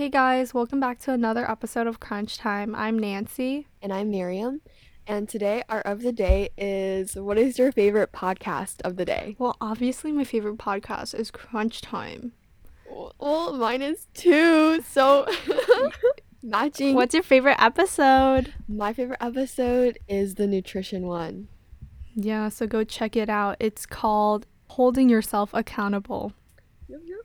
Hey guys, welcome back to another episode of Crunch Time. I'm Nancy. And I'm Miriam. And today, our of the day is what is your favorite podcast of the day? Well, obviously, my favorite podcast is Crunch Time. Well, mine is too. So, matching. What's your favorite episode? My favorite episode is the nutrition one. Yeah, so go check it out. It's called Holding Yourself Accountable. Yep, yep.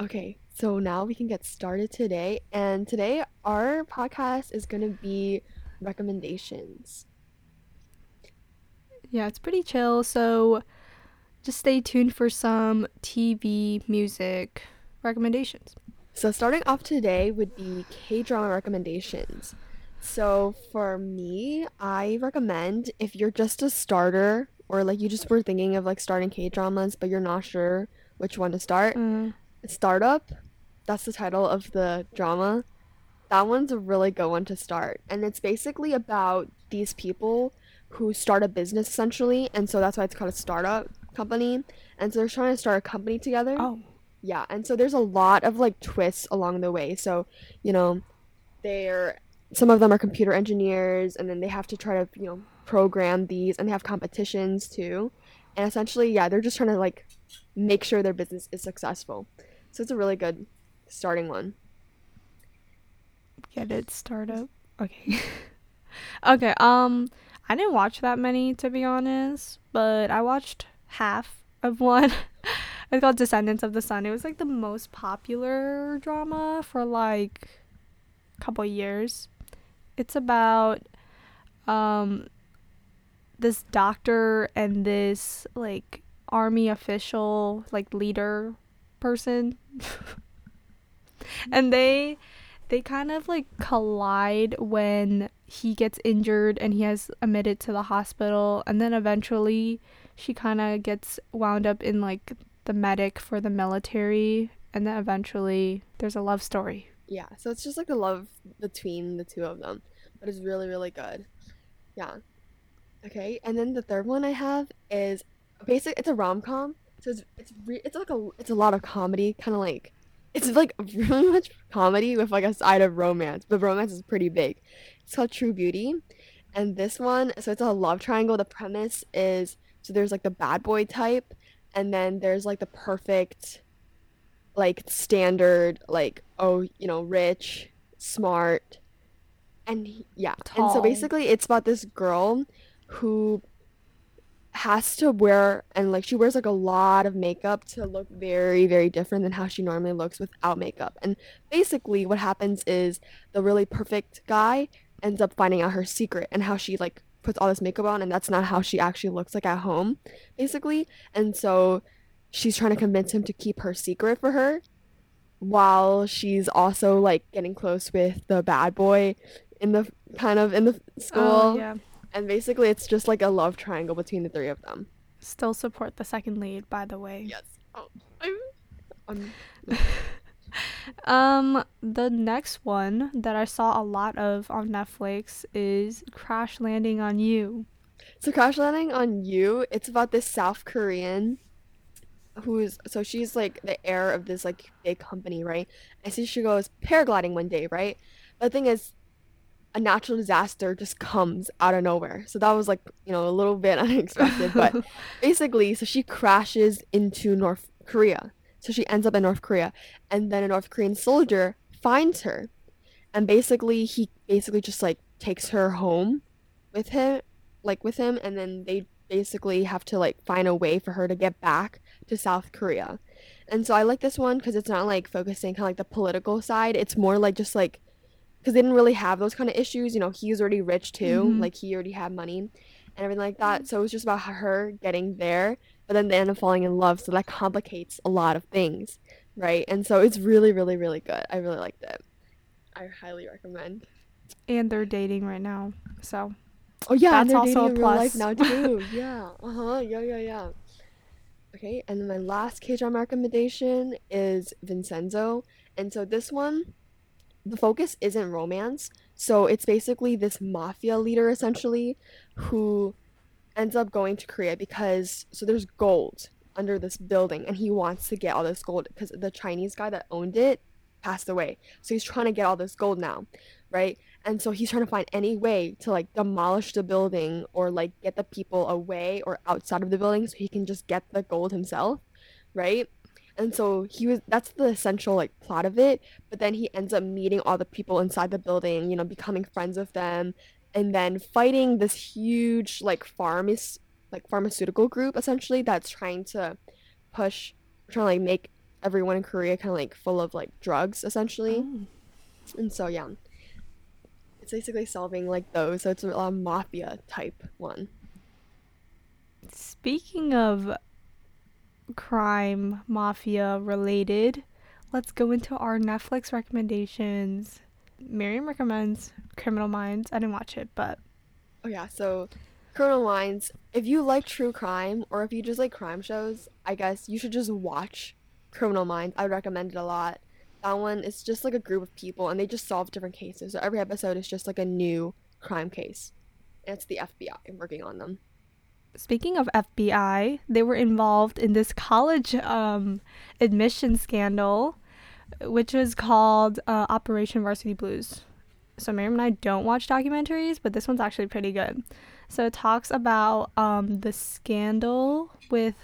Okay, so now we can get started today. And today, our podcast is going to be recommendations. Yeah, it's pretty chill. So just stay tuned for some TV, music recommendations. So, starting off today would be K drama recommendations. So, for me, I recommend if you're just a starter or like you just were thinking of like starting K dramas, but you're not sure which one to start, Mm. Startup, that's the title of the drama. That one's a really good one to start. And it's basically about these people who start a business essentially. And so that's why it's called a startup company. And so they're trying to start a company together. Oh, Yeah. And so there's a lot of like twists along the way. So, you know, they're some of them are computer engineers and then they have to try to, you know, program these and they have competitions too. And essentially, yeah, they're just trying to like make sure their business is successful. So it's a really good starting one. get it, startup. Okay. okay, um, I didn't watch that many to be honest, but I watched half of one. it's called Descendants of the Sun. It was like the most popular drama for like a couple years. It's about um this doctor and this like army official, like leader person. and they they kind of like collide when he gets injured and he has admitted to the hospital and then eventually she kind of gets wound up in like the medic for the military and then eventually there's a love story Yeah, so it's just like a love between the two of them, but it's really really good. Yeah. Okay, and then the third one I have is basic. It's a rom com, so it's it's re- it's like a it's a lot of comedy, kind of like it's like really much comedy with like a side of romance, but romance is pretty big. It's called True Beauty, and this one, so it's a love triangle. The premise is so there's like the bad boy type, and then there's like the perfect like standard like oh you know rich smart and he- yeah and so basically it's about this girl who has to wear and like she wears like a lot of makeup to look very very different than how she normally looks without makeup. And basically what happens is the really perfect guy ends up finding out her secret and how she like puts all this makeup on and that's not how she actually looks like at home basically. And so she's trying to convince him to keep her secret for her while she's also like getting close with the bad boy in the kind of in the oh, school Oh, yeah and basically it's just like a love triangle between the three of them. Still support the second lead by the way. Yes. Oh i'm i'm um the next one that i saw a lot of on netflix is crash landing on you. So crash landing on you it's about this south korean who's so she's like the heir of this like big company right? And so she goes paragliding one day right? But the thing is a natural disaster just comes out of nowhere. So that was like you know a little bit unexpected but basically so she crashes into north korea. So she ends up in north korea and then a north korean soldier finds her and basically he basically just like takes her home with him like with him and then they basically have to like find a way for her to get back to south korea. And so i like this one because it's not like focusing kind of like the political side. It's more like just like because they didn't really have those kind of issues you know he was already rich too Mhm. like he already had money and everything like that so it was just about her getting there but then they end up falling in love so that complicates a lot of things right? And so it's really really really good. I really liked it. I highly recommend. And they're dating right now so oh yeah That's they're also dating a in real life plus. now too. Yeah. Uh-huh. Yeah yeah yeah. Okay and then my last k-drama recommendation is vincenzo and so this one the focus isn't romance so it's basically this mafia leader essentially who ends up going to korea because so there's gold under this building and he wants to get all this gold because the chinese guy that owned it passed away. So he's trying to get all this gold now, right? And so he's trying to find any way to like demolish the building or like get the people away or outside of the building so he can just get the gold himself, right? And so he was that's the essential like plot of it, but then he ends up meeting all the people inside the building, you know, becoming friends with them and then fighting this huge like pharmac like pharmaceutical group essentially that's trying to push trying to like make everyone in Korea kind of like full of like drugs essentially. Oh. And so yeah. It's basically solving like those. So it's a mafia type one. Speaking of crime, mafia related, let's go into our Netflix recommendations. Miriam recommends Criminal Minds. I didn't watch it, but Oh yeah, so Criminal Minds, if you like true crime or if you just like crime shows, I guess you should just watch Criminal Minds. I would recommend it a lot. That one is just like a group of people and they just solve different cases. So every episode is just like a new crime case. And it's the FBI working on them. Speaking of FBI, they were involved in this college um, admission scandal, which was called uh, Operation Varsity Blues. So Miriam and I don't watch documentaries, but this one's actually pretty good. So it talks about um, the scandal with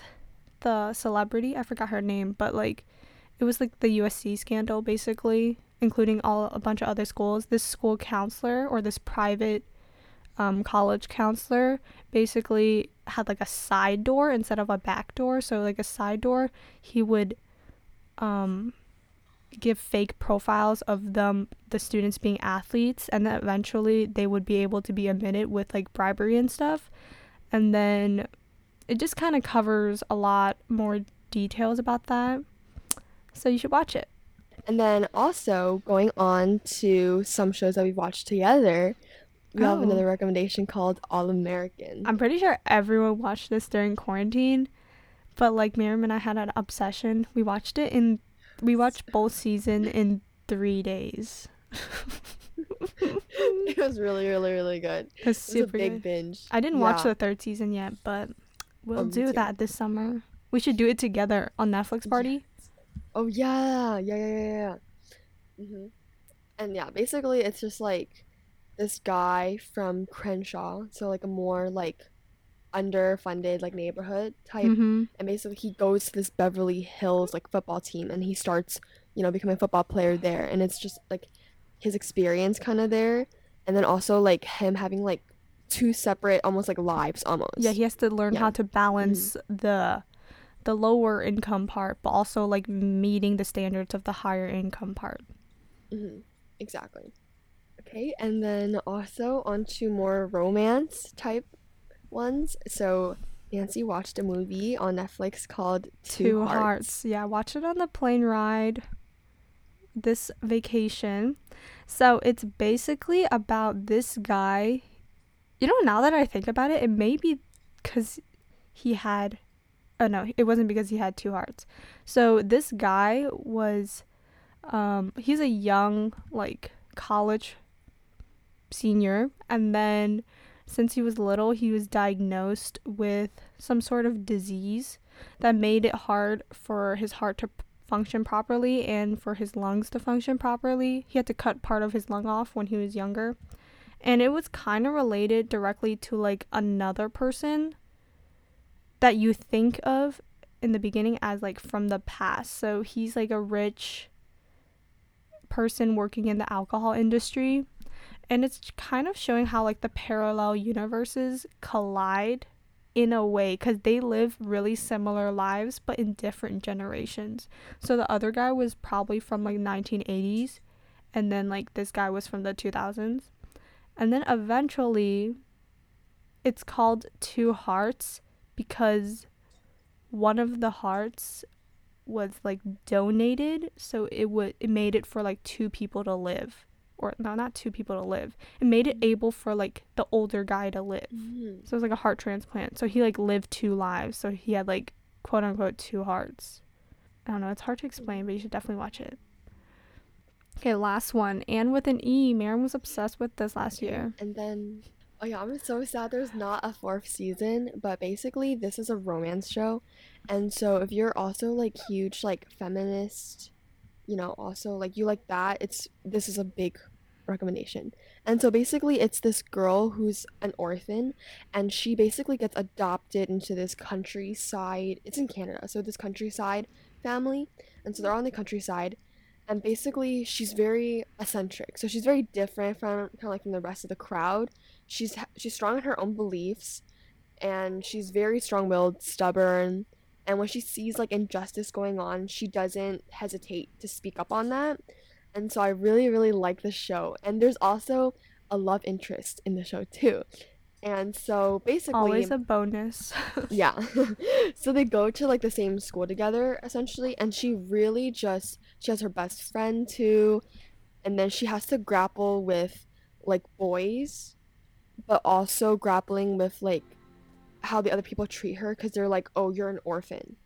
the celebrity. I forgot her name, but like it was like the USC scandal, basically, including all a bunch of other schools. This school counselor or this private um, college counselor basically had like a side door instead of a back door. So like a side door, he would um give fake profiles of them the students being athletes and then eventually they would be able to be admitted with like bribery and stuff. And then it just kind of covers a lot more details about that. So you should watch it. And then also going on to some shows that we've watched together, we have Oh. another recommendation called All American. I'm pretty sure everyone watched this during quarantine, but like Miriam and I had an obsession. We watched it in, we watched both season in three days. it was really, really, really good. It was It was a super big good. binge. I didn't watch the third season yet, but we'll Oh, do too. that this summer. We should do it together on Netflix party. Oh yeah, yeah, yeah, yeah, yeah. hmm And yeah, basically it's just like this guy from Crenshaw, so like a more like underfunded like neighborhood type, Mm-hmm. and basically he goes to this Beverly Hills like football team, and he starts, you know, becoming a football player there, and it's just like his experience kind of there, and then also like him having like two separate almost like lives almost. Yeah, he has to learn Yeah. how to balance the the lower income part, but also like meeting the standards of the higher income part. hmm Exactly. Okay, and then also onto more romance type ones. So Nancy watched a movie on Netflix called Two, Two Hearts. Hearts. Yeah, watch it on the plane ride this vacation. So it's basically about this guy. You know, now that I think about it, it may be because he had. Oh no, it wasn't because he had two hearts. So this guy was. Um, he's a young, like, college senior. And then since he was little, he was diagnosed with some sort of disease that made it hard for his heart to function properly and for his lungs to function properly. He had to cut part of his lung off when he was younger. And it was kind of related directly to like another person that you think of in the beginning as like from the past. So he's like a rich person working in the alcohol industry. And it's kind of showing how like the parallel universes collide in a way because they live really similar lives but in different generations. So the other guy was probably from like 1980s and then like this guy was from the 2000s and then eventually it's called two hearts because one of the hearts was like donated so it would it made it for like two people to live or no not two people to live it made it able for like the older guy to live Mhm. so it was like a heart transplant. So he like lived two lives. So he had like quote unquote two hearts. I don't know. It's hard to explain, but you should definitely watch it. Okay, last one. Anne with an E. Miriam was obsessed with this last year. And then, oh yeah, I'm so sad there's not a fourth season, but basically this is a romance show. And so if you're also like huge like feminist, you know, also like you like that, it's this is a big recommendation. And so basically it's this girl who's an orphan and she basically gets adopted into this countryside. It's in Canada. So this countryside family. And so they're on the countryside and basically she's very eccentric. So she's very different from kind of like from the rest of the crowd. She's she's strong in her own beliefs and she's very strong-willed, stubborn, and when she sees like injustice going on, she doesn't hesitate to speak up on that. And so I really really like the show. And there's also a love interest in the show too. And so basically Always a bonus. yeah. so they go to like the same school together essentially and she really just she has her best friend too and then she has to grapple with like boys but also grappling with like how the other people treat her cuz they're like oh you're an orphan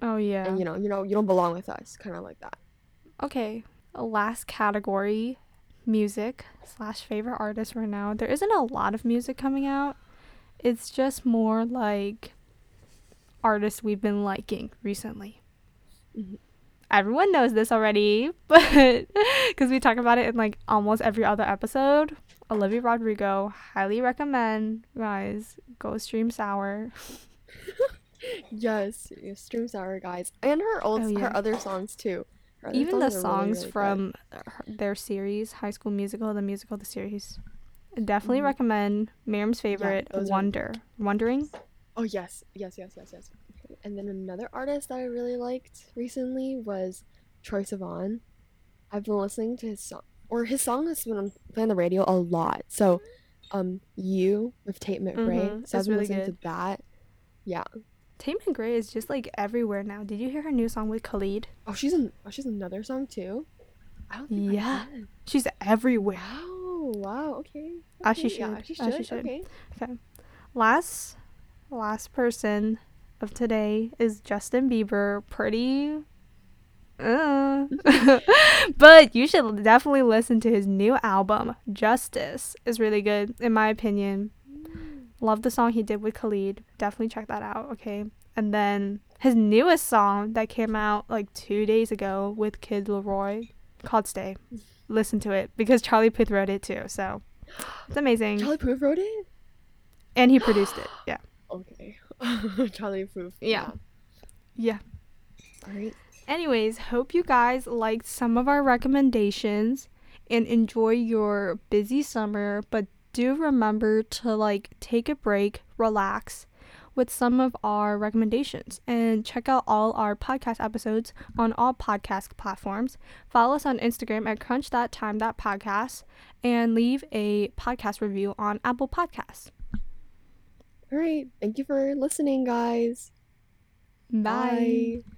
oh yeah. and you know you know you don't belong with us kind of like that. Okay. Last category music slash favorite artist right now. There isn't a lot of music coming out. It's just more like artists we've been liking recently. Mhm. Everyone knows this already, but because we talk about it in like almost every other episode. Olivia Rodrigo, highly recommend, guys. Go stream Sour. Yes, stream sour guys. And her old Oh, yeah. her other songs too. Her Even the are really, songs really from her- their series, High School Musical, the musical, the series. Definitely Mhm. recommend Miriam's favorite, are- Wonder. Wondering? Oh yes, yes, yes, yes, yes. And then another artist that I really liked recently was Troye Sivan. I've been listening to his song, or his song has been on, playing on the radio a lot. So, um, you with Tate McRae. Mhm, So I've it's been really listening good. to that. Yeah. Tate McRae is just like everywhere now. Did you hear her new song with Khalid? Oh, she's in. Oh, she's another song too. I don't think Yeah. She's everywhere. Wow. Wow. Okay. As she okay, Yeah, should, she as she should. Okay. Last last person of today is Justin Bieber. Pretty uh. but you should definitely listen to his new album. Justice is really good in my opinion. Love the song he did with Khalid. Definitely check that out, okay? And then his newest song that came out like 2 days ago with Kid LAROI called Stay. Listen to it because Charlie Puth wrote it too. So it's amazing. Charlie Puth wrote it. and he produced it. Yeah. Okay. Charlie Puth. Yeah. Yeah. All right. Anyways, hope you guys liked some of our recommendations and enjoy your busy summer, but do remember to like take a break, relax with some of our recommendations and check out all our podcast episodes on all podcast platforms. Follow us on Instagram at crunch.time.podcast and leave a podcast review on Apple Podcasts. All right. Thank you for listening, guys. Bye. Bye.